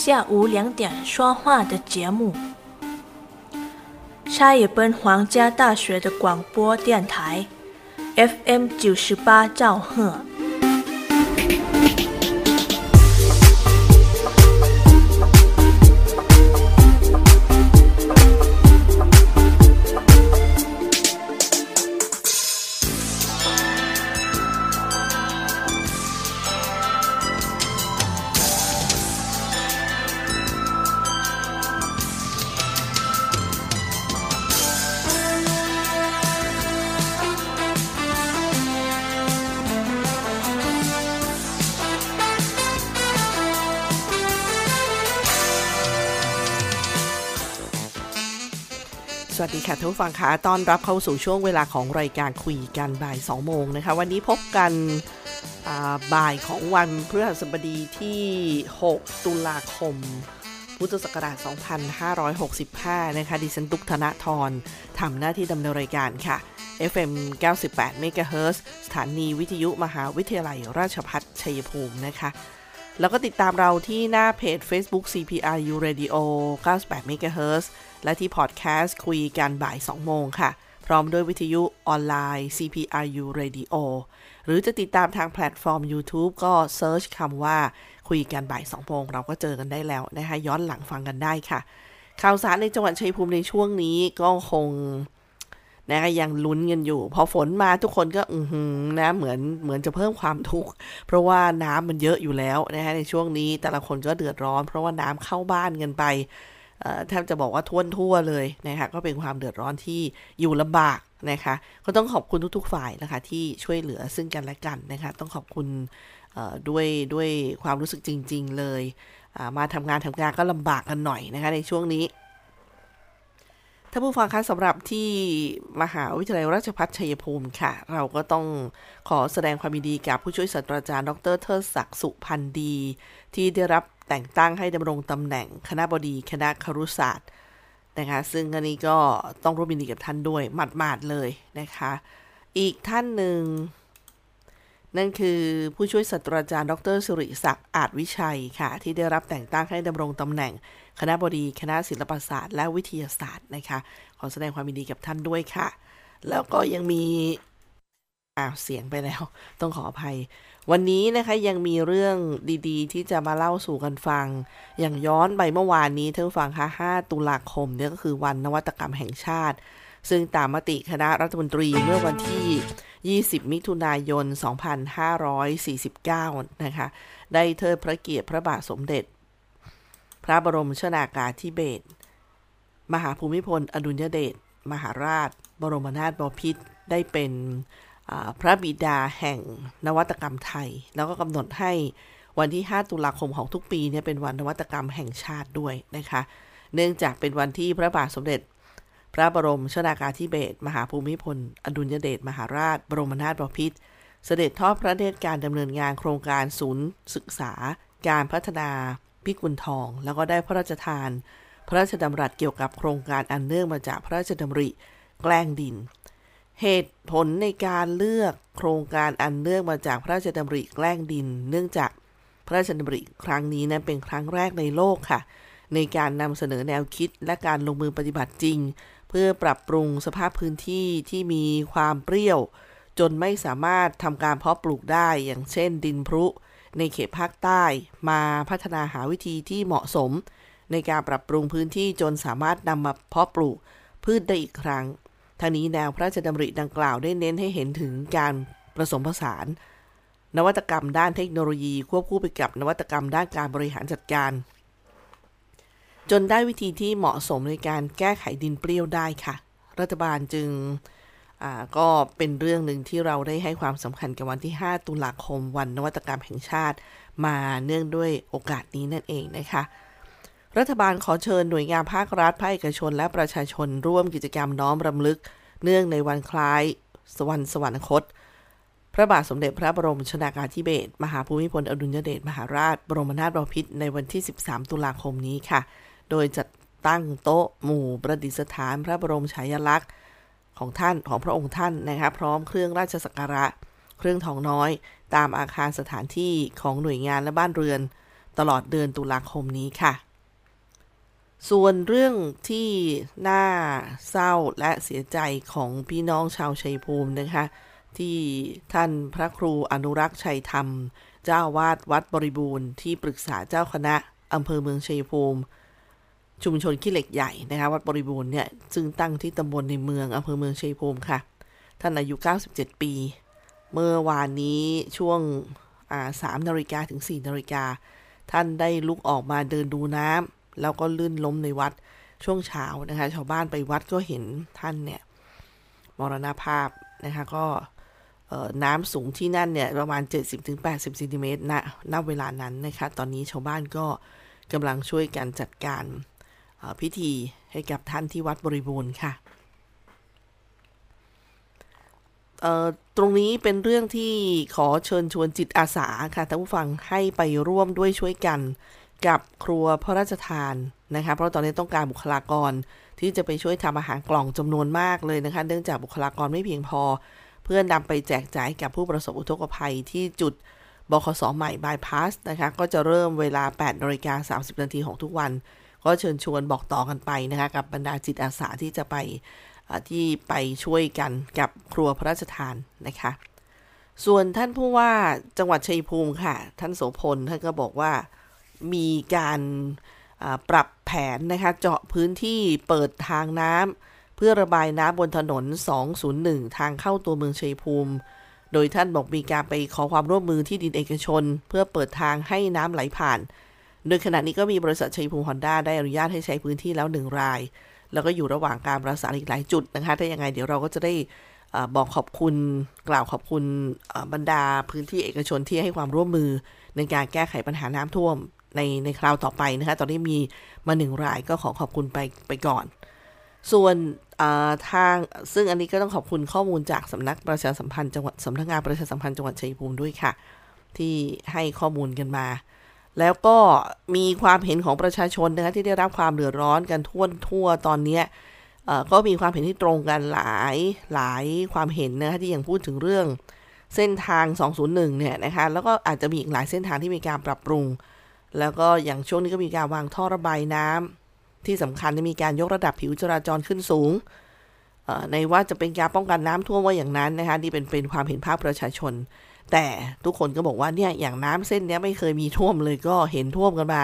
下午两点说话的节目。沙也本皇家大学的广播电台，FM 九十八兆赫。 สวัสดีค่ะทุกฟังคะต้อนรับเข้าสู่ช่วงเวลาของรายการคุยกันบ่าย 2 โมงนะคะ วันนี้พบกันบ่ายของวันพฤหัสบดีที่ 6 ตุลาคม พุทธศักราช 2565 นะคะ ดิฉันตุกธนทรทำหน้าที่ดำเนินรายการค่ะ FM 98 MHz สถานีวิทยุมหาวิทยาลัยราชภัฏชัยภูมินะคะแล้วก็ติดตามเราที่หน้าเพจ Facebook CPRU Radio 98 MHz และที่พอดแคสต์คุยกันบ่าย 2 โมงค่ะ พร้อมด้วยวิทยุออนไลน์ CPRU Radio หรือจะติดตามทาง platform YouTube ก็ search คำว่าคุยกันบ่าย 2 โมง เราก็เจอกันได้แล้วนะคะย้อนหลังฟังกันได้ค่ะ ข่าวสารในจังหวัดชัยภูมิในช่วงนี้ก็คงนะคะยังลุ้นกันอยู่ พอฝนมาทุกคนก็อือหือนะเหมือนเหมือนจะเพิ่มความทุกข์เพราะว่าน้ำมันเยอะอยู่แล้วนะคะในช่วงนี้แต่ละคนก็เดือดร้อน เพราะว่าน้ำเข้าบ้านกันไป แทบจะบอกว่าท่วนทั่วเลยนะคะก็เป็นความเดือดร้อนที่อยู่ลำบากนะคะก็ต้องขอบคุณทุก ๆ ฝ่ายนะคะที่ช่วยเหลือซึ่งกันและกันนะคะต้องขอบคุณด้วยด้วยความรู้สึกจริง ๆ เลยมาทำงานทำงานก็ลำบากกันหน่อยนะคะในช่วงนี้ ท่านผู้ฟังคะสำหรับที่มหาวิทยาลัยราชภัฏชัยภูมิค่ะ เราก็ต้องขอแสดงความยินดีกับผู้ช่วยศาสตราจารย์ ดรเทิดศักดิ์สุพันธ์ดี ที่ได้รับแต่งตั้งให้ดำรงตำแหน่งคณะบดีคณะครุศาสตร์นะคะ ซึ่งอันนี้ก็ต้องร่วมยินดีกับท่านด้วยหมาดๆเลยนะคะ อีกท่านหนึ่ง นั่นคือผู้ช่วยศาสตราจารย์ ดรสุริศักดิ์อาจวิชัยค่ะ ที่ได้รับแต่งตั้งให้ดำรงตำแหน่ง คณะบดีคณะศิลปศาสตร์และวิทยาศาสตร์นะคะ ขอแสดงความยินดีกับท่านด้วยค่ะ แล้วก็ยังมีอ้าวเสียงไปแล้ว ต้องขออภัย วันนี้นะคะยังมีเรื่องดีๆ ที่จะมาเล่าสู่กันฟัง อย่างย้อนไปเมื่อวานนี้ท่านฟังคะ5ตุลาคมเนี่ยก็คือวันนวัตกรรมแห่งชาติ ซึ่งตามมติคณะรัฐมนตรีเมื่อวันที่ 20 มิถุนายน 2549 นะคะ ได้เทิดพระเกียรติพระบาทสมเด็จ ระบรมชนากาธิเบศรมหาภูมิพล อดุลยเดชมหาราช บรมนาถบพิตรได้เป็นพระบิดาแห่งนวัตกรรมไทย แล้วก็กำหนดให้วันที่ 5 ตุลาคมของทุกปีเนี่ยเป็นวันนวัตกรรมแห่งชาติด้วยนะคะ เนื่องจากเป็นวันที่พระบาทสมเด็จ พระบรมชนากาธิเบศรมหาภูมิพล อดุลยเดชมหาราช บรมนาถบพิตรเสด็จทอดพระเนตรการดำเนินงานโครงการศูนย์ศึกษา การพัฒนา พิกุลทอง แล้วก็ได้พระราชทาน พระราชดำรัสเกี่ยวกับโครงการอันเนื่องมาจากพระราชดำริ แกล้งดิน เหตุผลในการเลือกโครงการอันเนื่องมาจากพระราชดำริแกล้งดิน เนื่องจากพระราชดำริครั้งนี้นั้นเป็นครั้งแรกในโลกค่ะ ในการนำเสนอแนวคิดและการลงมือปฏิบัติจริง เพื่อปรับปรุงสภาพพื้นที่ที่มีความเปรี้ยว จนไม่สามารถทำการเพาะปลูกได้อย่างเช่น ดินพรุ ในเขตภาคใต้มาพัฒนาหาวิธีที่เหมาะสม ในการปรับปรุงพื้นที่จนสามารถนำมาเพาะปลูกพืชได้อีกครั้งทางนี้แนวพระราชดำริดังกล่าวได้เน้นให้เห็นถึงการผสมผสาน นวัตกรรมด้านเทคโนโลยีควบคู่ไปกับนวัตกรรมด้านการบริหารจัดการ จนได้วิธีที่เหมาะสมในการแก้ไขดินเปรี้ยวได้ค่ะ รัฐบาลจึง ก็เป็นเรื่องหนึ่งที่เราได้ให้ความสำคัญกับวันที่ 5 ตุลาคม วันนวัตกรรมแห่งชาติ มาเนื่องด้วยโอกาสนี้นั่นเองนะคะ รัฐบาลขอเชิญหน่วยงานภาครัฐภาคเอกชน และประชาชนร่วมกิจกรรมน้อมรำลึก เนื่องในวันคล้ายสวรรค์สวรรคต พระบาทสมเด็จพระบรมชนากาธิเบศรมหาภูมิพลอดุลยเดชมหาราช บรมนาถบพิตรในวันที่ 13 ตุลาคมนี้ค่ะ โดยจัดตั้งโต๊ะหมู่ประดิษฐานพระบรมฉายาลักษณ์ ของท่านของพระองค์ท่านนะคะพร้อมเครื่องราชสักการะ เครื่องทองน้อย ตามอาคารสถานที่ของหน่วยงานและบ้านเรือน ตลอดเดือนตุลาคมนี้ค่ะ ส่วนเรื่องที่น่าเศร้าและเสียใจของพี่น้องชาวชัยภูมินะคะ ที่ท่านพระครูอนุรักษ์ชัยธรรม เจ้าวาดวัดบริบูรณ์ที่ปรึกษาเจ้าคณะอำเภอเมืองชัยภูมิ ชุมชนขี้เหล็กใหญ่นะคะวัดบริบูรณ์เนี่ยซึ่งตั้งที่ตำบลในเมืองอำเภอเมืองชัยภูมิค่ะ ท่านอายุ 97 ปี เมื่อวานนี้ช่วงสามนาฬิกาถึง4นาฬิกาท่านได้ลุกออกมาเดินดูน้ำแล้วก็ลื่นล้มในวัดช่วงเช้านะคะ ชาวบ้านไปวัดก็เห็นท่านเนี่ยมรณภาพนะคะก็น้ำสูงที่นั่นเนี่ยประมาณ 70-80เซนติเมตรณณเวลานั้นนะคะ ตอนนี้ชาวบ้านก็กำลังช่วยกันจัดการ พิธีให้กับท่านที่วัดบริบูรณ์ค่ะตรงนี้เป็นเรื่องที่ขอเชิญชวนจิตอาสาค่ะท่านผู้ฟังให้ไปร่วมด้วยช่วยกันกับครัวพระราชทานนะคะ เพราะตอนนี้ต้องการบุคลากรที่จะไปช่วยทำอาหารกล่องจำนวนมากเลยนะคะ เนื่องจากบุคลากรไม่เพียงพอ เพื่อนำไปแจกจ่ายกับผู้ประสบอุทกภัยที่จุดบขสใหม่บายพาสนะคะ ก็จะเริ่มเวลา8นาฬิกา30นาทีของทุกวัน ก็เชิญชวนบอกต่อกันไปนะคะ กับบรรดาจิตอาสาที่จะไปที่ไปช่วยกันกับครัวพระราชทานนะคะ ส่วนท่านผู้ว่าจังหวัดชัยภูมิค่ะ ท่านโสพลท่านก็บอกว่ามีการปรับแผนนะคะ เจาะพื้นที่เปิดทางน้ำเพื่อระบายน้ำบนถนน 201 ทางเข้าตัวเมืองชัยภูมิ โดยท่านบอกมีการไปขอความร่วมมือที่ดินเอกชน เพื่อเปิดทางให้น้ำไหลผ่าน โดยขณะนี้ก็มีบริษัทชัยภูมิฮอนด้าได้อนุญาตให้ใช้พื้นที่แล้วหนึ่งราย แล้วก็อยู่ระหว่างการประสานอีกหลายจุดนะคะ ถ้ายังไงเดี๋ยวเราก็จะได้บอกขอบคุณกล่าวขอบคุณบรรดาพื้นที่เอกชนที่ให้ความร่วมมือในการแก้ไขปัญหาน้ำท่วมในในคราวต่อไปนะคะ ตอนนี้มีมาหนึ่งรายก็ขอขอบคุณไปไปก่อน ส่วนทางซึ่งอันนี้ก็ต้องขอบคุณข้อมูลจากสำนักประชาสัมพันธ์จังหวัดสำนักงานประชาสัมพันธ์จังหวัดชัยภูมิด้วยค่ะ ที่ให้ข้อมูลกันมา แล้วก็มีความเห็นของประชาชนนะคะที่ได้รับความเดือดร้อนกันทั่วทั่วตอนนี้ก็มีความเห็นที่ตรงกันหลายหลายความเห็นนะคะที่ยังพูดถึงเรื่องเส้นทาง 201 เนี่ยนะคะแล้วก็อาจจะมีอีกหลายเส้นทางที่มีการปรับปรุง แล้วก็อย่างช่วงนี้ก็มีการวางท่อระบายน้ำที่สำคัญจะมีการยกระดับผิวจราจรขึ้นสูงในว่าจะเป็นการป้องกันน้ำท่วมว่าอย่างนั้นนะคะนี่เป็นเป็นความเห็นภาพประชาชน แต่ทุกคนก็บอกว่าเนี่ยอย่างน้ำเส้นนี้ไม่เคยมีท่วมเลยก็เห็นท่วมกันมา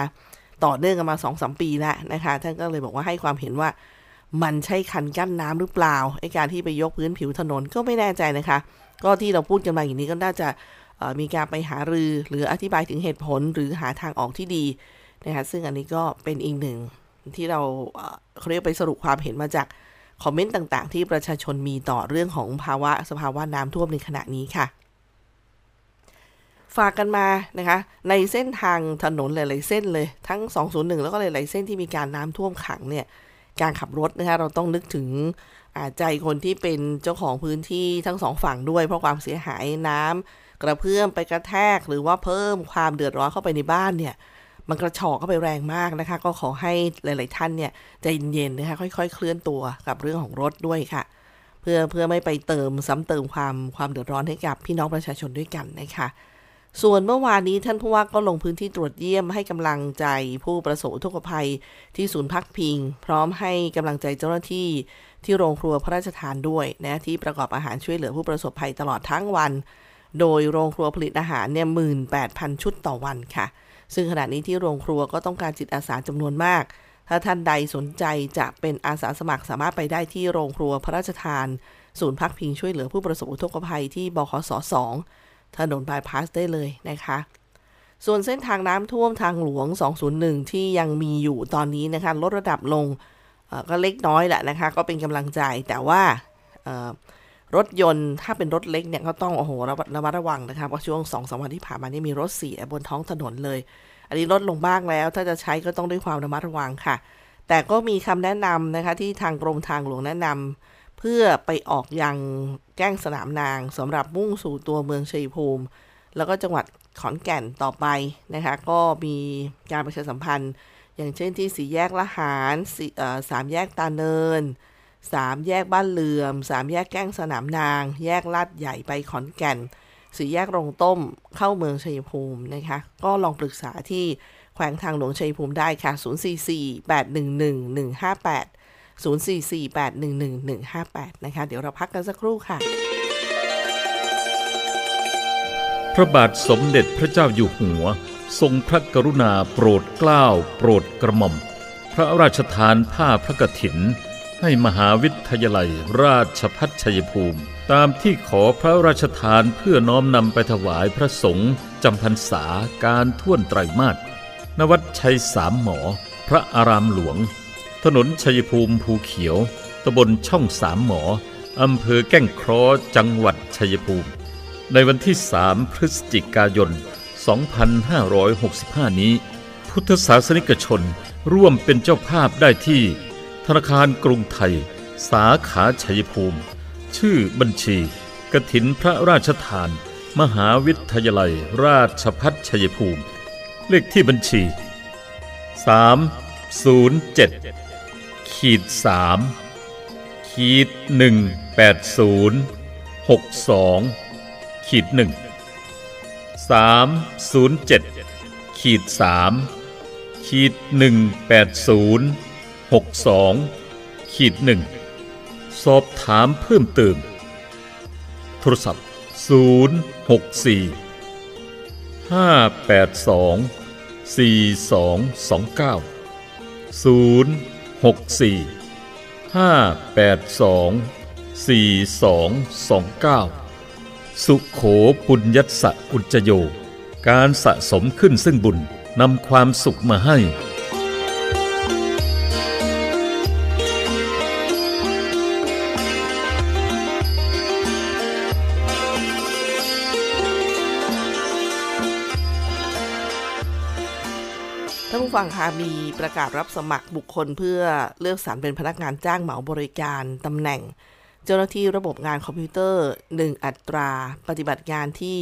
ต่อเนื่องกันมาสองสมปีแล้วนะคะท่านก็เลยบอกว่าให้ความเห็นว่ามันใช่คันกั้นน้ำหรือเปล่าไอการที่ไปยกพื้นผิวถนนก็ไม่แน่ใจนะคะ ก็ที่เราพูดกันมาอย่างนี้ก็น่าจะมีการไปหารือหรืออธิบายถึงเหตุผลหรือหาทางออกที่ดีนะคะซึ่งอันนี้ก็เป็นอีกหนึ่งที่เราเขาเรียกไปสรุปความเห็นมาจากคอมเมนต์ต่าง ๆ ที่ประชาชนมีต่อเรื่องของภาวะสภาวะน้ำท่วมในขณะนี้ค่ะ ฝากกันมานะคะ ในเส้นทางถนนหลายๆเส้นเลยทั้ง 201 แล้วก็หลายๆเส้นที่มีการน้ำท่วมขังเนี่ยการขับรถนะคะเราต้องนึกถึงใจคนที่เป็นเจ้าของพื้นที่ทั้งสองฝั่งด้วย เพราะความเสียหายน้ำกระเพื่อมไปกระแทกหรือว่าเพิ่มความเดือดร้อนเข้าไปในบ้านเนี่ย มันกระชอกเข้าไปแรงมากนะคะ ก็ขอให้หลาย ๆ ท่านเนี่ยใจเย็นๆนะคะค่อย ๆ เคลื่อนตัวกับเรื่องของรถด้วยค่ะ เพื่อเพื่อไม่ไปเติมซ้ำเติมความความเดือดร้อนให้กับพี่น้องประชาชนด้วยกันนะคะ ส่วนเมื่อวานนี้ท่านผู้ว่าก็ลงพื้นที่ตรวจเยี่ยมให้กำลังใจผู้ประสบทุกภัยที่ศูนย์พักพิง พร้อมให้กำลังใจเจ้าหน้าที่ที่โรงครัวพระราชทานด้วยนะที่ประกอบอาหารช่วยเหลือผู้ประสบภัยตลอดทั้งวัน โดยโรงครัวผลิตอาหารเนี่ยหมื่นแปดพันชุดต่อวันค่ะ ซึ่งขณะนี้ที่โรงครัวก็ต้องการจิตอาสาจำนวนมาก ถ้าท่านใดสนใจจะเป็นอาสาสมัครสามารถไปได้ที่โรงครัวพระราชทาน ศูนย์พักพิงช่วยเหลือผู้ประสบอุทกภัยที่บขสสอง ถนนบายพาสได้เลยนะคะ ส่วนเส้นทางน้ำท่วมทางหลวง 201 ที่ยังมีอยู่ตอนนี้นะคะลดระดับลงก็เล็กน้อยแหละนะคะ ก็เป็นกำลังใจแต่ว่ารถยนต์ถ้าเป็นรถเล็กเนี่ยก็ต้องโอ้โหระมัดระวังนะคะเพราะช่วงสองสวันที่ผ่านมานี่มีรถเสียบนท้องถนนเลย อันนี้ลดลงบ้างแล้ว ถ้าจะใช้ก็ต้องด้วยความระมัดระวังค่ะ แต่ก็มีคำแนะนำนะคะที่ทางกรมทางหลวงแนะนำ เพื่อไปออกยังแก้งสนามนางสำหรับมุ่งสู่ตัวเมืองชัยภูมิ แล้วก็จังหวัดขอนแก่นต่อไปนะคะ ก็มีการประชาสัมพันธ์ อย่างเช่นที่สีแยกละหารสามแยกตาเนินสามแยกบ้านเหลื่อมสามแยกแก้งสนามนาง แยกลาดใหญ่ไปขอนแก่นสี่แยกโรงต้มเข้าเมืองชัยภูมินะคะ ก็ลองปรึกษาที่แขวงทางหลวงชัยภูมิได้ค่ะ 044-811-158 044-811-158 นะคะ เดี๋ยวเราพักกันสักครู่ค่ะ พระบาทสมเด็จพระเจ้าอยู่หัว ทรงพระกรุณาโปรดเกล้า โปรดกระหม่อม พระราชทานผ้าพระกฐิน ให้มหาวิทยาลัยราชพัฒชัยภูมิ ตามที่ขอพระราชทานเพื่อน้อมนำไปถวายพระสงฆ์จำพรรษาการท่วนไตรมาสนวัดชัยสามหมอ พระอารามหลวง ถนนชัยภูมิภูเขียว ตำบลช่องสามหมอ อำเภอแก้งเคราะจังหวัดชัยภูมิ ในวันที่ 3 พฤศจิกายน 2565 นี้ พุทธศาสนิกชนร่วมเป็นเจ้าภาพได้ที่ ธนาคารกรุงไทย สาขาชัยภูมิ ชื่อบัญชีกระถินพระราชทาน มหาวิทยาลัยราชพัฒชัยภูมิ เลขที่บัญชี 307 ขีด3ขีด180 62ขีด1 307ขีด3ขีด180 62ขีด1สอบถามเพิ่มเติม โทรศัพท์064 582 4229 64 582 4229 สุขโขปุญญัสสะอุจโย การสะสมขึ้นซึ่งบุญนำความสุขมาให้ ผู้ฟังคะมีประกาศรับสมัครบุคคลเพื่อเลือกสรรเป็นพนักงานจ้างเหมาบริการตำแหน่ง เจ้าหน้าที่ระบบงานคอมพิวเตอร์ 1 อัตรา ปฏิบัติงานที่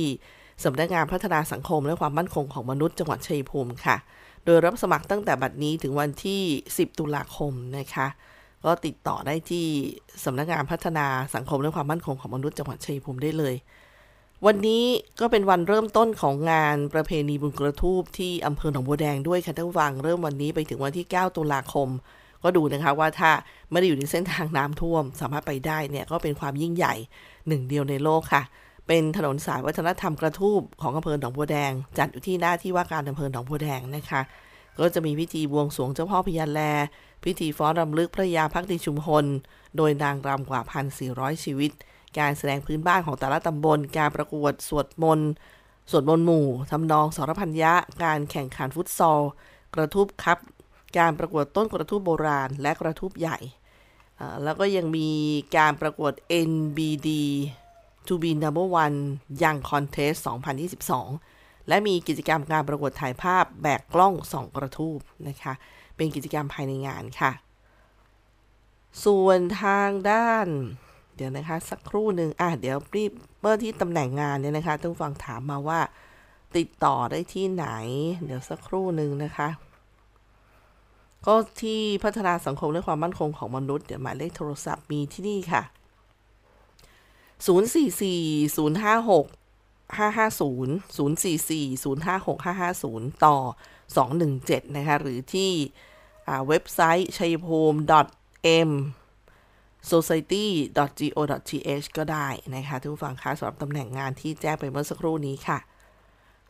สำนักงานพัฒนาสังคมและความมั่นคงของมนุษย์จังหวัดชัยภูมิค่ะ โดยรับสมัครตั้งแต่บัดนี้ถึงวันที่ 10 ตุลาคมนะคะ ก็ติดต่อได้ที่สำนักงานพัฒนาสังคมและความมั่นคงของมนุษย์จังหวัดชัยภูมิได้เลย วันนี้ก็เป็นวันเริ่มต้นของงานประเพณีบุญกระทูบที่อำเภอหนองบัวแดงด้วยค่ะท่านผู้ฟังเริ่มวันนี้ไปถึงวันที่ 9 ตุลาคม ก็ดูนะคะว่าถ้าไม่ได้อยู่ในเส้นทางน้ำท่วม สามารถไปได้เนี่ยก็เป็นความยิ่งใหญ่หนึ่งเดียวในโลกค่ะ เป็นถนนสายวัฒนธรรมกระทูบของอำเภอหนองบัวแดง จัดอยู่ที่หน้าที่ว่าการอำเภอหนองบัวแดงนะคะ ก็จะมีพิธีบวงสรวงเจ้าพ่อพญาแล พิธีฟ้อนรำลึกพระยาพักดีชุมพลโดยนางรำกว่า1,400ชีวิต การแสดงพื้นบ้านของแต่ละตำบล การประกวดสวดมนต์สวดมนต์หมู่ทำนองสรพัญญะการแข่งขันฟุตซอล กระทูบครับ การประกวดต้นกระทูบโบราณ และกระทูบใหญ่ แล้วก็ยังมีการประกวด NBD To be number one Young Contest 2022 และมีกิจกรรมการประกวดถ่ายภาพแบกกล้องสองกระทูบนะคะ เป็นกิจกรรมภายในงานค่ะ ส่วนทางด้าน เดี๋ยวนะคะ สักครู่หนึ่งอะเดี๋ยวรีบเมื่อที่ตำแหน่งงานเนี่ยนะคะต้องฟังถามมาว่า ติดต่อได้ที่ไหน เดี๋ยวสักครู่หนึ่งนะคะ ก็ที่พัฒนาสังคมและความมั่นคงของมนุษย์เดี๋ยวหมายเลขโทรศัพท์มีที่นี่ค่ะ 044 056 550 044 056 550 ต่อ 217 นะคะ หรือที่เว็บไซต์ชัยภูมิ .m society.go.th ก็ได้นะคะทุกผู้ฟังคะสำหรับตำแหน่งงานที่แจ้งไปเมื่อสักครู่นี้ค่ะ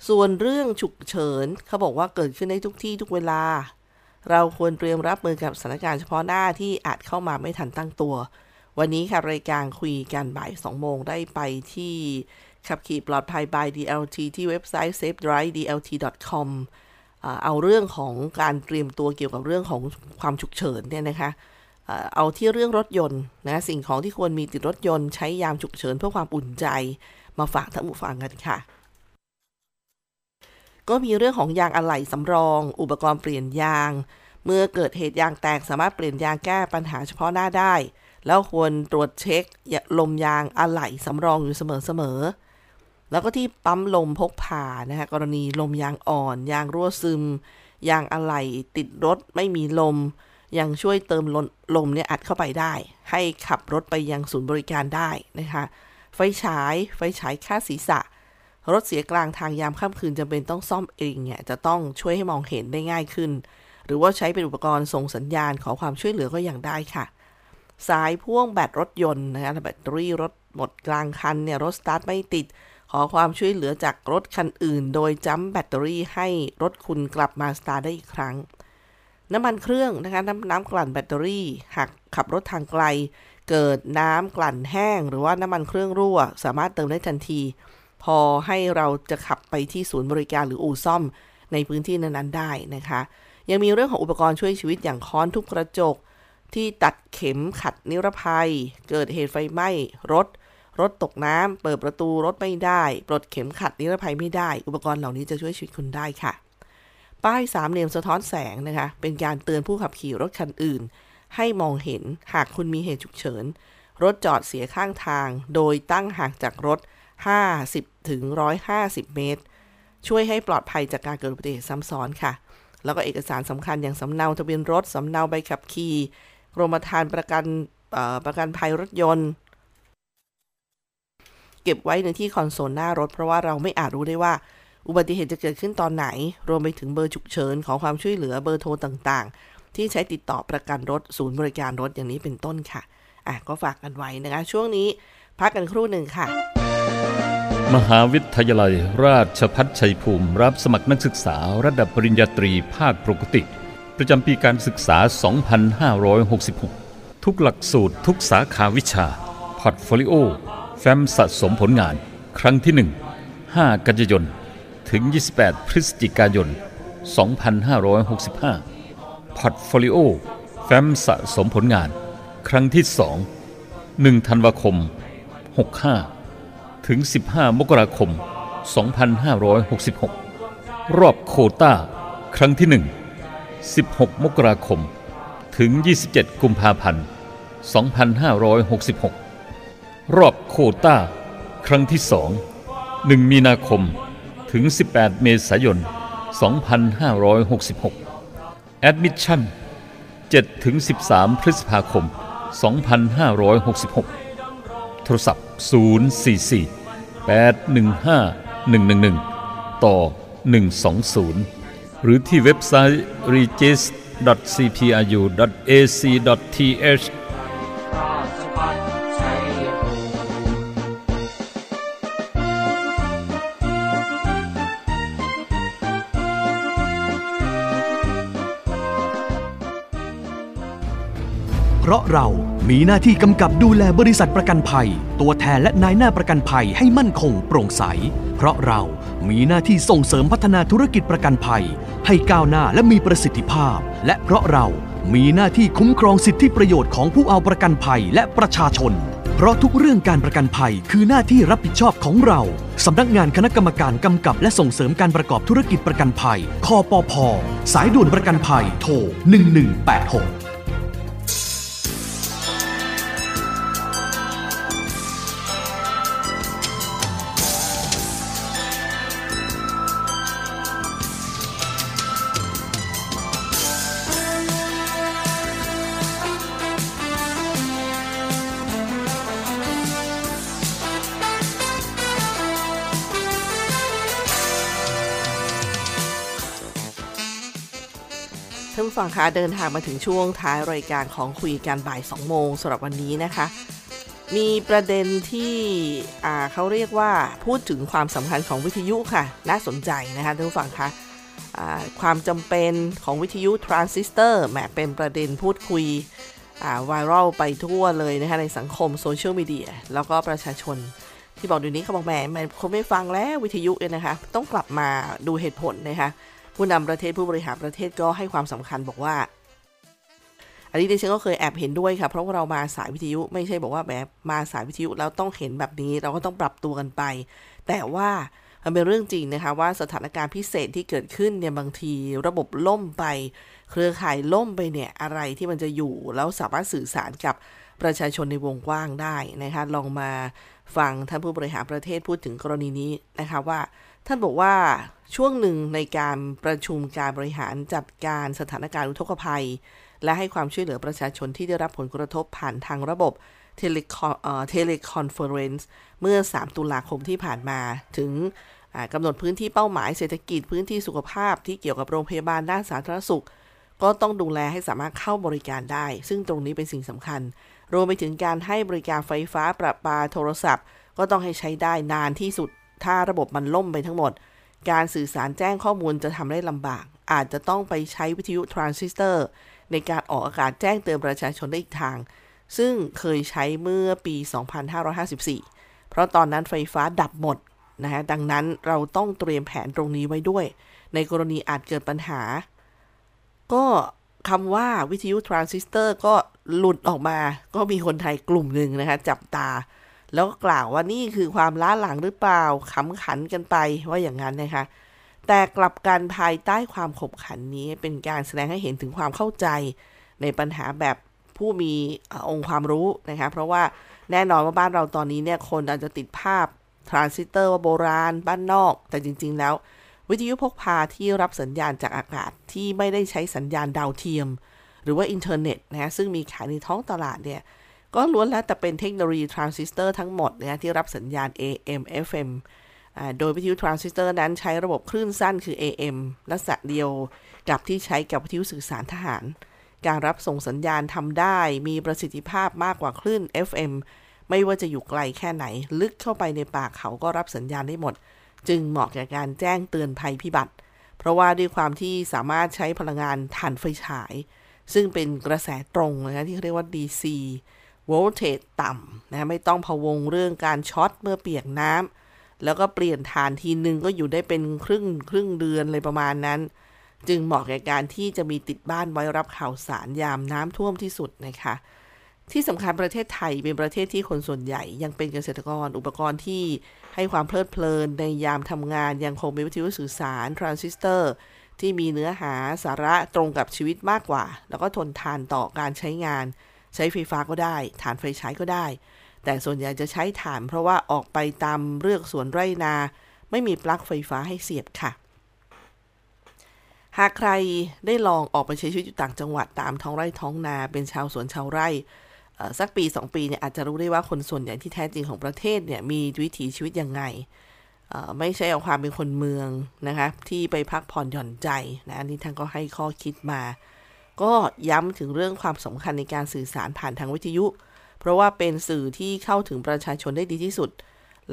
ส่วนเรื่องฉุกเฉินเขาบอกว่าเกิดขึ้นได้ทุกที่ทุกเวลา เราควรเตรียมรับมือกับสถานการณ์เฉพาะหน้าที่อาจเข้ามาไม่ทันตั้งตัว วันนี้ค่ะรายการคุยกันบ่าย 2 โมงได้ไปที่ขับขี่ปลอดภัย by DLT ที่เว็บไซต์ safedrivedlt.com เอาเรื่องของการเตรียมตัวเกี่ยวกับเรื่องของความฉุกเฉินเนี่ยนะคะ เอาที่เรื่องรถยนต์นะสิ่งของที่ควรมีติดรถยนต์ใช้ยามฉุกเฉินเพื่อความอุ่นใจมาฝากท่านผู้ฟังกันค่ะ ก็มีเรื่องของยางอะไหล่สำรอง อุปกรณ์เปลี่ยนยาง เมื่อเกิดเหตุยางแตกสามารถเปลี่ยนยางแก้ปัญหาเฉพาะหน้าได้ แล้วควรตรวจเช็คลมยางอะไหล่สำรองอยู่เสมอๆแล้วก็ที่ปั๊มลมพกพานะคะกรณีลมยางอ่อน ยางรั่วซึม ยางอะไหล่ติดรถไม่มีลม ยังช่วยเติมลมลมเนี่ยอัดเข้าไปได้ ให้ขับรถไปยังศูนย์บริการได้นะคะ ไฟฉาย ไฟฉายค่าศีรษะ รถเสียกลางทางยามค่ำคืนจำเป็นต้องซ่อมเองเนี่ยจะต้องช่วยให้มองเห็นได้ง่ายขึ้น หรือว่าใช้เป็นอุปกรณ์ส่งสัญญาณขอความช่วยเหลือก็อย่างได้ค่ะ สายพ่วงแบตรถยนต์นะคะแบตเตอรี่รถหมดกลางคันเนี่ยรถสตาร์ทไม่ติดขอความช่วยเหลือจากรถคันอื่น โดยจัมแบตเตอรี่ให้รถคุณกลับมาสตาร์ทได้อีกครั้ง น้ำมันเครื่องนะคะน้ำน้ำกลั่นแบตเตอรี่หากขับรถทางไกล เกิดน้ำกลั่นแห้ง หรือว่าน้ำมันเครื่องรั่ว สามารถเติมได้ทันที พอให้เราจะขับไปที่ศูนย์บริการหรืออู่ซ่อมในพื้นที่นั้นๆได้นะคะ ยังมีเรื่องของอุปกรณ์ช่วยชีวิตอย่างค้อนทุบกระจก ที่ตัดเข็มขัดนิรภัย เกิดเหตุไฟไหม้รถ รถตกน้ำเปิดประตูรถไม่ได้ ปลดเข็มขัดนิรภัยไม่ได้ อุปกรณ์เหล่านี้จะช่วยชีวิตคุณได้ค่ะ ป้ายสามเหลี่ยมสะท้อนแสงนะคะ เป็นการเตือนผู้ขับขี่รถคันอื่น ให้มองเห็นหากคุณมีเหตุฉุกเฉิน รถจอดเสียข้างทาง โดยตั้งห่างจากรถ 50ถึง150 เมตร ช่วยให้ปลอดภัยจากการเกิดอุบัติเหตุซ้ำซ้อนค่ะ แล้วก็เอกสารสำคัญอย่างสำเนาทะเบียนรถสำเนาใบขับขี่กรมธรรม์ประกันประกันภัยรถยนต์เก็บไว้ในที่คอนโซลหน้ารถ เพราะว่าเราไม่อาจรู้ได้ว่า อุบัติเหตุจะเกิดขึ้นตอนไหน รวมไปถึงเบอร์ฉุกเฉิน ขอความช่วยเหลือเบอร์โทรต่างๆ ที่ใช้ติดต่อประกันรถศูนย์บริการรถอย่างนี้เป็นต้นค่ะ อะก็ฝากกันไว้นะคะ ช่วงนี้พักกันครู่หนึ่งค่ะ มหาวิทยาลัย ราชภัฏชัยภูมิ รับสมัครนักศึกษาระดับปริญญาตรีภาคปกติ ประจำปีการศึกษา 2566 ทุกหลักสูตรทุกสาขาวิชา portfolio แฟ้มสะสมผลงาน ครั้งที่ 1 5 กันยายน ถึง 28 พฤศจิกายน 2565 portfolio แฟ้มสะสมผลงาน ครั้งที่ 2 1 ธันวาคม 65 ถึง 15 มกราคม 2566 รอบโคต้า ครั้งที่ 1 16 มกราคม ถึง 27 กุมภาพันธ์ 2566 รอบโคต้า ครั้งที่ 2 1 มีนาคม ถึง 18 เมษายน 2566 Admission 7ถึง13 พฤษภาคม 2566 โทรศัพท์ 044 815 111 ต่อ 120 หรือที่เว็บไซต์ regis.cpru.ac.th เรามีหน้าที่กำกับดูแลบริษัทประกันภัย ตัวแทนและนายหน้าประกันภัยให้มั่นคงโปร่งใส เพราะเรามีหน้าที่ส่งเสริมพัฒนาธุรกิจประกันภัย ให้ก้าวหน้าและมีประสิทธิภาพ และเพราะเรามีหน้าที่คุ้มครองสิทธิประโยชน์ของผู้เอาประกันภัยและประชาชน เพราะทุกเรื่องการประกันภัยคือหน้าที่รับผิดชอบของเรา สำนักงานคณะกรรมการกำกับและส่งเสริมการประกอบธุรกิจประกันภัย คอปพสายด่วนประกันภัย โทร 1186 ผู้ฟังคะเดินทางมาถึงช่วงท้ายรายการของคุยกันบ่าย 2 โมงสำหรับวันนี้นะคะ มีประเด็นที่เขาเรียกว่าพูดถึงความสำคัญของวิทยุค่ะ น่าสนใจนะคะท่านผู้ฟังคะอ่าความจำเป็นของวิทยุทรานซิสเตอร์แหมเป็นประเด็นพูดคุยไวรัลไปทั่วเลยนะคะในสังคมโซเชียลมีเดียแล้วก็ประชาชนที่บอกเดี๋ยวนี้เขาบอกแหมมันไม่ฟังแล้ววิทยุเนี่ยนะคะ ต้องกลับมาดูเหตุผลนะคะ ผู้นำประเทศผู้บริหารประเทศก็ให้ความสำคัญบอกว่า อันนี้ดิฉันก็เคยแอบเห็นด้วยค่ะ เพราะว่าเรามาสายวิทยุไม่ใช่บอกว่าแบบมาสายวิทยุแล้วต้องเห็นแบบนี้เราก็ต้องปรับตัวกันไป แต่ว่ามันเป็นเรื่องจริงนะคะว่าสถานการณ์พิเศษที่เกิดขึ้นเนี่ยบางทีระบบล่มไป เครือข่ายล่มไปเนี่ยอะไรที่มันจะอยู่แล้วสามารถสื่อสารกับประชาชนในวงกว้างได้นะคะลองมาฟังท่านผู้บริหารประเทศพูดถึงกรณีนี้นะคะว่า ท่านบอกว่าช่วงหนึ่งในการประชุมการบริหารจัดการสถานการณ์อุทกภัย และให้ความช่วยเหลือประชาชนที่ได้รับผลกระทบผ่านทางระบบ teleconference เมื่อ 3 ตุลาคมที่ผ่านมาถึงกำหนดพื้นที่เป้าหมายเศรษฐกิจพื้นที่สุขภาพที่เกี่ยวกับโรงพยาบาลด้านสาธารณสุข ก็ต้องดูแลให้สามารถเข้าบริการได้ ซึ่งตรงนี้เป็นสิ่งสำคัญ รวมไปถึงการให้บริการไฟฟ้าประปาโทรศัพท์ ก็ต้องให้ใช้ได้นานที่สุด ถ้าระบบมันล่มไปทั้งหมด การสื่อสารแจ้งข้อมูลจะทำได้ลำบาก อาจจะต้องไปใช้วิทยุทรานซิสเตอร์ในการออกอากาศแจ้งเตือนประชาชนได้อีกทาง ซึ่งเคยใช้เมื่อปี 2554 เพราะตอนนั้นไฟฟ้าดับหมดนะฮะดังนั้นเราต้องเตรียมแผนตรงนี้ไว้ด้วย ในกรณีอาจเกิดปัญหา ก็คำว่าวิทยุทรานซิสเตอร์ก็หลุดออกมา ก็มีคนไทยกลุ่มหนึ่งนะคะ จับตา แล้วก็กล่าวว่านี่คือความล้าหลังหรือเปล่าขำขันกันไปว่าอย่างนั้นนะคะ แต่กลับกันภายใต้ความขบขันนี้เป็นการแสดงให้เห็นถึงความเข้าใจในปัญหาแบบผู้มีองค์ความรู้นะคะเพราะว่าแน่นอนว่าบ้านเราตอนนี้เนี่ยคนอาจจะติดภาพทรานซิสเตอร์ว่าโบราณ บ้านนอก แต่จริง ๆ แล้ว วิทยุพกพาที่รับสัญญาณจากอากาศที่ไม่ได้ใช้สัญญาณดาวเทียม หรือว่าอินเทอร์เน็ตนะฮะซึ่งมีขายในท้องตลาดเนี่ย ก็ล้วนแล้วแต่เป็นเทคโนโลยีทรานซิสเตอร์ทั้งหมดนะที่รับสัญญาณ AM FM โดยวิทยุทรานซิสเตอร์นั้นใช้ระบบคลื่นสั้นคือ AM ลักษณะเดียวกับที่ใช้กับวิทยุสื่อสารทหาร การรับส่งสัญญาณทำได้มีประสิทธิภาพมากกว่าคลื่น FM ไม่ว่าจะอยู่ไกลแค่ไหน ลึกเข้าไปในป่าเขาก็รับสัญญาณได้หมด จึงเหมาะแก่การแจ้งเตือนภัยพิบัติ เพราะว่าด้วยความที่สามารถใช้พลังงานถ่านไฟฉาย ซึ่งเป็นกระแสตรงนะที่เรียกว่า DC voltage ต่ำนะไม่ต้องพะวงเรื่องการช็อตเมื่อเปียกน้ำแล้วก็เปลี่ยนฐานทีนึงก็อยู่ได้เป็นครึ่งครึ่งเดือนเลยประมาณนั้น จึงเหมาะแก่การที่จะมีติดบ้านไว้รับข่าวสารยามน้ำท่วมที่สุดนะคะที่สำคัญประเทศไทยเป็นประเทศที่คนส่วนใหญ่ยังเป็นเกษตรกรอุปกรณ์ที่ให้ความเพลิดเพลินในยามทำงานยังคงมีวิทยุสื่อสารทรานซิสเตอร์ ที่มีเนื้อหาสาระตรงกับชีวิตมากกว่า แล้วก็ทนทานต่อการใช้งาน ใช้ไฟฟ้าก็ได้ ถ่านไฟฉายก็ได้ แต่ส่วนใหญ่จะใช้ถ่าน เพราะว่าออกไปตามเรือกสวนไร่นา ไม่มีปลั๊กไฟฟ้าให้เสียบค่ะ หากใครได้ลองออกไปใช้ชีวิตอยู่ต่างจังหวัดตามท้องไร่ท้องนา เป็นชาวสวนชาวไร่สักปี 2 ปีเนี่ยอาจจะรู้ได้ว่าคนส่วนใหญ่ที่แท้จริงของประเทศเนี่ยมีวิถีชีวิตยังไงไม่ใช่เอาความเป็นคนเมืองนะคะที่ไปพักผ่อนหย่อนใจนะอันนี้ท่านก็ให้ข้อคิดมา ก็ย้ำถึงเรื่องความสำคัญในการสื่อสารผ่านทางวิทยุ เพราะว่าเป็นสื่อที่เข้าถึงประชาชนได้ดีที่สุด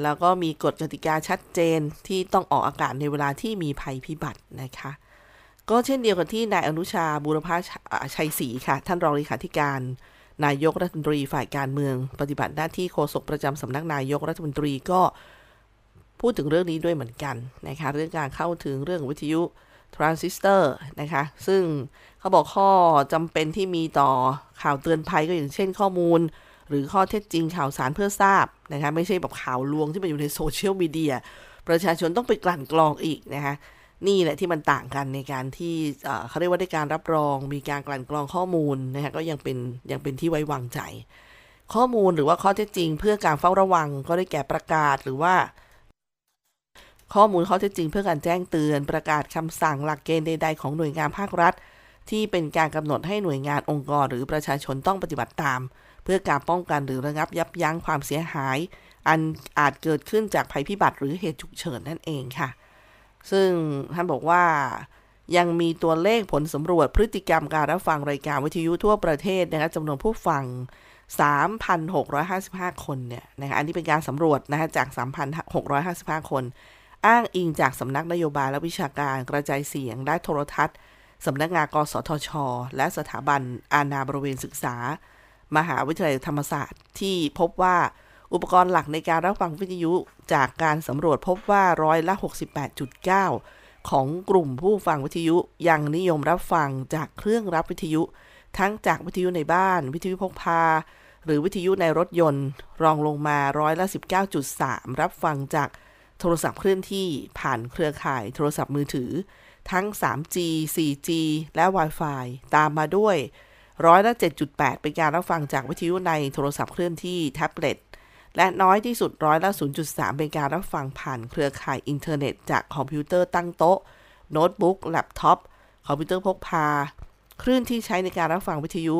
แล้วก็มีกฎกติกาชัดเจนที่ต้องออกอากาศในเวลาที่มีภัยพิบัตินะคะ ก็เช่นเดียวกับที่นายอนุชาบุรพชัยศรีค่ะ ท่านรองเลขาธิการ นายกรัฐมนตรีฝ่ายการเมือง ปฏิบัติหน้าที่โฆษกประจำสำนักนายกรัฐมนตรีก็พูดถึงเรื่องนี้ด้วยเหมือนกันนะคะเรื่องการเข้าถึงเรื่องวิทยุ ทรานซิสเตอร์นะคะ ซึ่งเขาบอกข้อจำเป็นที่มีต่อข่าวเตือนภัยก็อย่างเช่นข้อมูล หรือข้อเท็จจริงข่าวสารเพื่อทราบนะคะ ไม่ใช่แบบข่าวลวงที่มันอยู่ในโซเชียลมีเดียประชาชนต้องไปกลั่นกรองอีกนะคะนี่แหละที่มันต่างกันในการที่เขาเรียกว่าได้การรับรอง มีการกลั่นกรองข้อมูลนะฮะก็ยังเป็นยังเป็นที่ไว้วางใจ ข้อมูลหรือว่าข้อเท็จจริง เพื่อการเฝ้าระวังก็ได้แก่ประกาศหรือว่า ข้อมูลข้อเท็จจริงเพื่อการแจ้งเตือนประกาศคำสั่งหลักเกณฑ์ใด ๆ ของหน่วยงานภาครัฐ ที่เป็นการกำหนดให้หน่วยงานองค์กรหรือประชาชนต้องปฏิบัติตาม เพื่อการป้องกันหรือระงับยับยั้งความเสียหาย อันอาจเกิดขึ้นจากภัยพิบัติหรือเหตุฉุกเฉินนั่นเองค่ะ ซึ่งท่านบอกว่ายังมีตัวเลขผลสำรวจพฤติกรรมการรับฟังรายการวิทยุทั่วประเทศนะคะจำนวนผู้ฟัง 3,655 คนเนี่ยนะคะอันนี้เป็นการสำรวจนะคะจาก 3,655 คน อ้างอิงจากสำนักนโยบายและวิชาการกระจายเสียงและโทรทัศน์สำนักงานกสทช และสถาบันอาณาบริเวณศึกษา มหาวิทยาลัยธรรมศาสตร์ ที่พบว่าอุปกรณ์หลักในการรับฟังวิทยุจากการสำรวจพบว่าร้อยละ 68.9 ของกลุ่มผู้ฟังวิทยุยังนิยมรับฟังจากเครื่องรับวิทยุ ทั้งจากวิทยุในบ้าน วิทยุพกพา หรือวิทยุในรถยนต์ รองลงมาร้อยละ 19.3 รับฟังจาก โทรศัพท์เคลื่อนที่ผ่านเครือข่ายโทรศัพท์มือถือ ทั้ง 3G 4G และ Wi-Fi ตามมาด้วยร้อยละ 7.8 เป็นการรับฟังจากวิทยุในโทรศัพท์เคลื่อนที่แท็บเล็ตและน้อยที่สุดร้อยละ 0.3 เป็นการรับฟังผ่านเครือข่ายอินเทอร์เน็ต จากคอมพิวเตอร์ตั้งโต๊ะ โน้ตบุ๊กแล็ปท็อปคอมพิวเตอร์พกพา คลื่นที่ใช้ในการรับฟังวิทยุ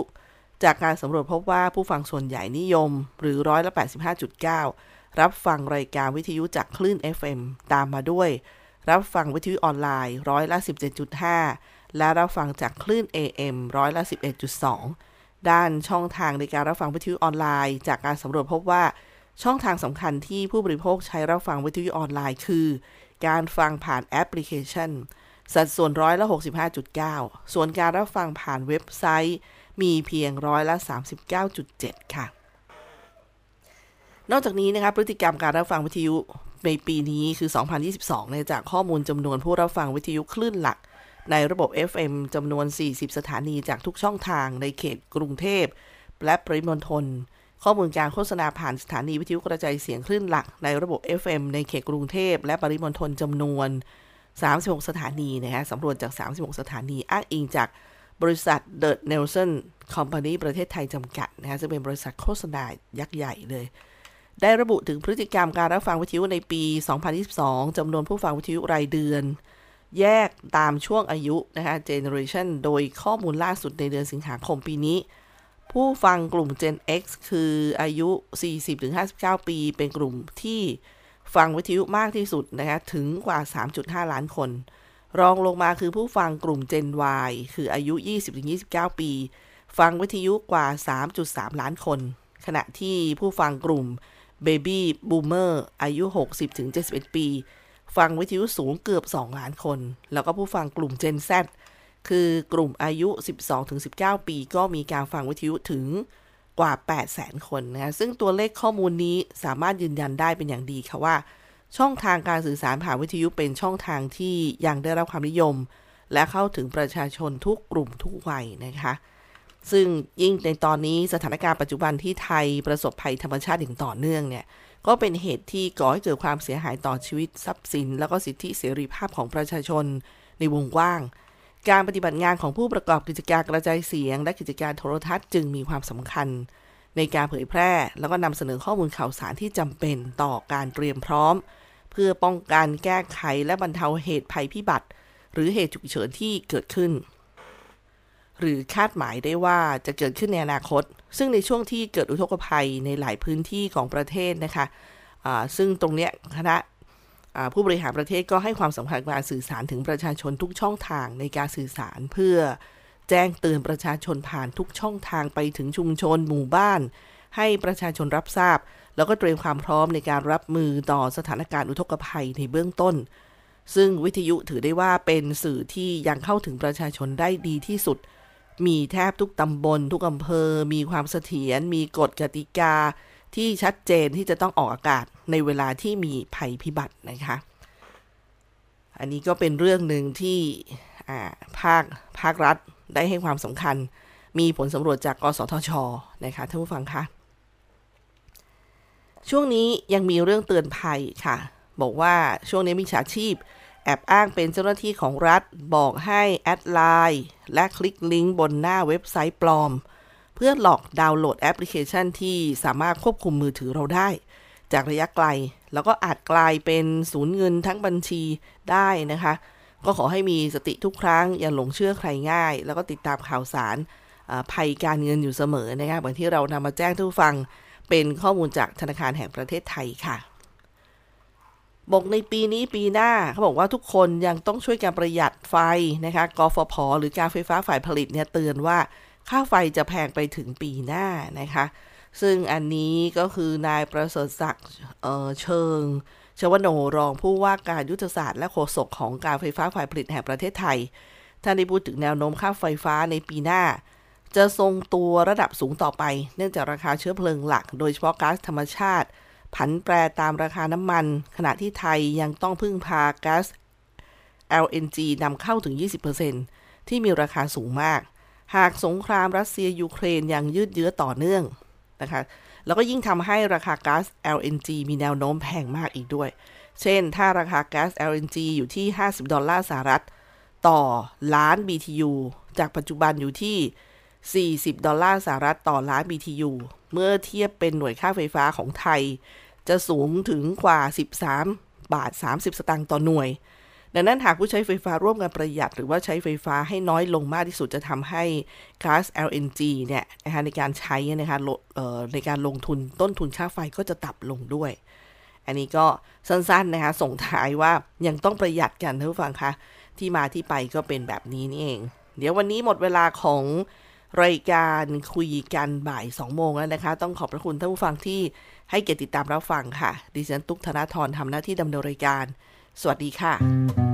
จากการสำรวจพบว่าผู้ฟังส่วนใหญ่นิยม หรือร้อยละ 85.9 รับฟังรายการวิทยุจากคลื่น FM ตามมาด้วย รับฟังวิทยุออนไลน์ร้อยละ 17.5 และรับฟังจากคลื่น AM ร้อยละ 11.2 ด้านช่องทางในการรับฟังวิทยุออนไลน์ จากการสำรวจพบว่าช่องทางสำคัญที่ผู้บริโภคใช้รับฟังวิทยุออนไลน์คือ การฟังผ่านแอปพลิเคชัน สัดส่วนร้อยละ 65.9 ส่วนการรับฟังผ่านเว็บไซต์ มีเพียงร้อยละ 39.7 ค่ะ นอกจากนี้นะคะพฤติกรรมการรับฟังวิทยุในปีนี้คือ 2022เนี่ยจากข้อมูลจำนวนผู้รับฟังวิทยุคลื่นหลัก ในระบบ FM จำนวน 40 สถานีจากทุกช่องทางในเขตกรุงเทพ และปริมณฑลข้อมูลการโฆษณาผ่านสถานีวิทยุกระจายเสียงคลื่นหลัก ในระบบ FM ในเขตกรุงเทพ และปริมณฑลจำนวน 36 สถานีนะฮะสำรวจจาก 36 สถานีอ้างอิงจากบริษัท The Nelson Company ประเทศไทยจำกัดนะฮะจะเป็นบริษัทโฆษณายักษ์ใหญ่เลย ได้ระบุถึงพฤติกรรมการรับฟังวิทยุในปี 2022 จำนวนผู้ฟังวิทยุรายเดือน แยกตามช่วงอายุนะคะ generation โดยข้อมูลล่าสุดในเดือนสิงหาคมปีนี้ ผู้ฟังกลุ่ม Gen X คืออายุ 40-59 ปี เป็นกลุ่มที่ฟังวิทยุมากที่สุดนะคะถึงกว่า 3.5 ล้านคน รองลงมาคือผู้ฟังกลุ่ม Gen Y คืออายุ 20-29 ปี ฟังวิทยุกว่า 3.3 ล้านคน ขณะที่ผู้ฟังกลุ่ม Baby Boomer อายุ 60-71 ปี ฟังวิทยุสูงเกือบ 2 ล้านคน แล้วก็ผู้ฟังกลุ่ม Gen Z คือกลุ่มอายุ 12-19 ปีก็มีการฟังวิทยุถึงกว่า 800,000 คนนะซึ่งตัวเลขข้อมูลนี้สามารถยืนยันได้เป็นอย่างดีค่ะว่า ช่องทางการสื่อสารผ่านวิทยุเป็นช่องทางที่ยังได้รับความนิยม และเข้าถึงประชาชนทุกกลุ่มทุกวัยนะคะ ซึ่งยิ่งในตอนนี้สถานการณ์ปัจจุบันที่ไทยประสบภัยธรรมชาติอย่างต่อเนื่องเนี่ยก็เป็นเหตุที่ก่อให้เกิดความเสียหายต่อชีวิตทรัพย์สิน แล้วก็สิทธิเสรีภาพของประชาชนในวงกว้าง การปฏิบัติงานของผู้ประกอบกิจการกระจายเสียง และกิจการโทรทัศน์จึงมีความสำคัญ ในการเผยแพร่ แล้วก็นำเสนอข้อมูลข่าวสารที่จำเป็นต่อการเตรียมพร้อม เพื่อป้องกันแก้ไขและบรรเทาเหตุภัยพิบัติ หรือเหตุฉุกเฉินที่เกิดขึ้น หรือคาดหมายได้ว่าจะเกิดขึ้นในอนาคต ซึ่งในช่วงที่เกิดอุทกภัยในหลายพื้นที่ของประเทศนะคะะซึ่งตรงเนี้ยคณะผู้บริหารประเทศก็ให้ความสำคัญการสื่อสารถึงประชาชนทุกช่องทางในการสื่อสารเพื่อแจ้งเตือนประชาชนผ่านทุกช่องทางไปถึงชุมชนหมู่บ้าน ให้ประชาชนรับทราบ แล้วก็เตรียมความพร้อมในการรับมือต่อสถานการณ์อุทกภัยในเบื้องต้น ซึ่งวิทยุถือได้ว่าเป็นสื่อที่ยังเข้าถึงประชาชนได้ดีที่สุด มีแทบทุกตำบล ทุกอำเภอ มีความเสถียรมีกฎกติกา ที่ชัดเจนที่จะต้องออกอากาศในเวลาที่มีภัยพิบัตินะคะ อันนี้ก็เป็นเรื่องหนึ่งที่ภาคภาครัฐได้ให้ความสำคัญ มีผลสำรวจจากกสทชนะคะท่านผู้ฟังคะช่วงนี้ยังมีเรื่องเตือนภัยค่ะ บอกว่าช่วงนี้มิจฉาชีพ แอบอ้างเป็นเจ้าหน้าที่ของรัฐบอกให้ add ไลน์และคลิกลิงก์บนหน้าเว็บไซต์ปลอม เพื่อหลอกดาวน์โหลดแอปพลิเคชันที่สามารถควบคุมมือถือเราได้ จากระยะไกล แล้วก็อาจกลายเป็นศูนย์เงินทั้งบัญชีได้นะคะ ก็ขอให้มีสติทุกครั้ง อย่าหลงเชื่อใครง่าย แล้วก็ติดตามข่าวสารภัยการเงินอยู่เสมอนะคะเหมือนที่เรานำมาแจ้งทุกฟัง เป็นข้อมูลจากธนาคารแห่งประเทศไทยค่ะ บอกในปีนี้ปีหน้าเขาบอกว่าทุกคนยังต้องช่วยการประหยัดไฟนะคะกฟผหรือการไฟฟ้าฝ่ายผลิตเนี่ยเตือนว่าค่าไฟจะแพงไปถึงปีหน้านะคะ ซึ่งอันนี้ก็คือนายประเสริฐศักดิ์เชิงชวโนรองผู้ว่าการยุทธศาสตร์และโฆษกของการไฟฟ้าฝ่ายผลิตแห่งประเทศไทย ท่านได้พูดถึงแนวโน้มค่าไฟฟ้าในปีหน้า จะทรงตัวระดับสูงต่อไป เนื่องจากราคาเชื้อเพลิงหลัก โดยเฉพาะก๊าซธรรมชาติ ผันแปรตามราคาน้ำมัน ขณะที่ไทยยังต้องพึ่งพาก๊าซ LNG นำเข้าถึง 20%ที่มีราคาสูงมาก หากสงครามรัสเซียยูเครนยังยืดเยื้อต่อเนื่องนะคะ แล้วก็ยิ่งทำให้ราคาก๊าซ LNG มีแนวโน้มแพงมากอีกด้วย เช่น ถ้าราคาก๊าซ LNG อยู่ที่ 50 ดอลลาร์สหรัฐ ต่อล้าน BTU จากปัจจุบันอยู่ที่ 40 ดอลลาร์สหรัฐต่อล้าน BTU เมื่อเทียบเป็นหน่วยค่าไฟฟ้าของไทย จะสูงถึงกว่า 13 บาท 30 สตางค์ต่อหน่วย ดังนั้นหากผู้ใช้ไฟฟ้าร่วมกันประหยัด หรือว่าใช้ไฟฟ้าให้น้อยลงมากที่สุดจะทำให้ก๊าซ LNG เนี่ยนะคะในการใช้นะคะในการลงทุนต้นทุนค่าไฟก็จะตับลงด้วย อันนี้ก็สั้นๆนะคะส่งท้ายว่ายังต้องประหยัดกันท่านผู้ฟังคะที่มาที่ไปก็เป็นแบบนี้นี่เอง เดี๋ยววันนี้หมดเวลาของรายการคุยกันบ่าย2โมงแล้วนะคะ ต้องขอบพระคุณท่านผู้ฟังที่ ให้เกียรติดตามรับฟังค่ะ ดิฉันตุ๊กธนาธรทำหน้าที่ดำเนินรายการ สวัสดีค่ะ